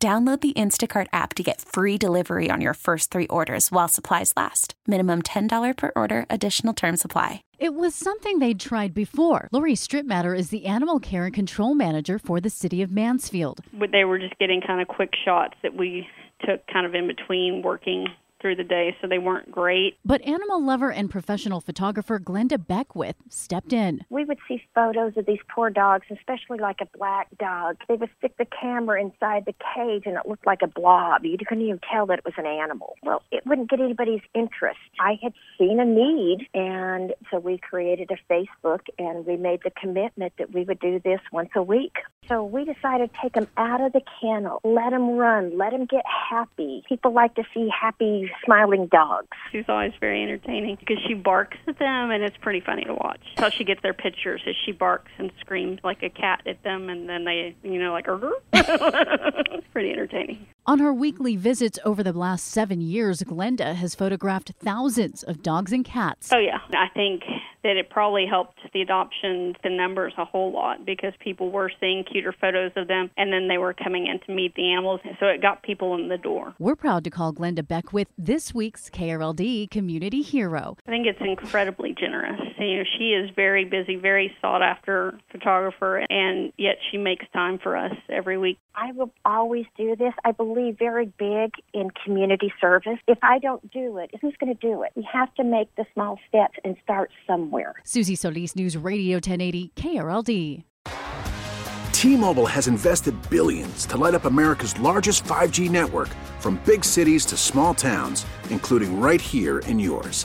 Download the Instacart app to get free delivery on your first three orders while supplies last. Minimum $10 per order, additional term supply. It was something they'd tried before. Lori Stripmatter is the animal care and control manager for the city of Mansfield. They were just getting kind of quick shots that we took kind of in between working through the day, so they weren't great. But animal lover and professional photographer Glenda Beckwith stepped in. We would see photos of these poor dogs, especially like a black dog. They would stick the camera inside the cage and it looked like a blob. You couldn't even tell that it was an animal. Well, it wouldn't get anybody's interest. I had seen a need, and so we created a Facebook and we made the commitment that we would do this once a week. So we decided to take them out of the kennel, let them run, let them get happy. People like to see happy, smiling dogs. She's always very entertaining because she barks at them, and it's pretty funny to watch. How she gets their pictures is she barks and screams like a cat at them, and then they, you know, like, it's pretty entertaining. On her weekly visits over the last seven years, Glenda has photographed thousands of dogs and cats. Oh, yeah. I think that it probably helped the adoption, the numbers a whole lot because people were seeing cuter photos of them and then they were coming in to meet the animals. So it got people in the door. We're proud to call Glenda Beckwith this week's KRLD Community Hero. I think it's incredibly generous. You know, she is very busy, very sought after photographer, and yet she makes time for us every week. I will always do this. I believe very big in community service. If I don't do it, who's going to do it? We have to make the small steps and start somewhere. Susie Solis, News Radio 1080, KRLD. T-Mobile has invested billions to light up America's largest 5G network from big cities to small towns, including right here in yours.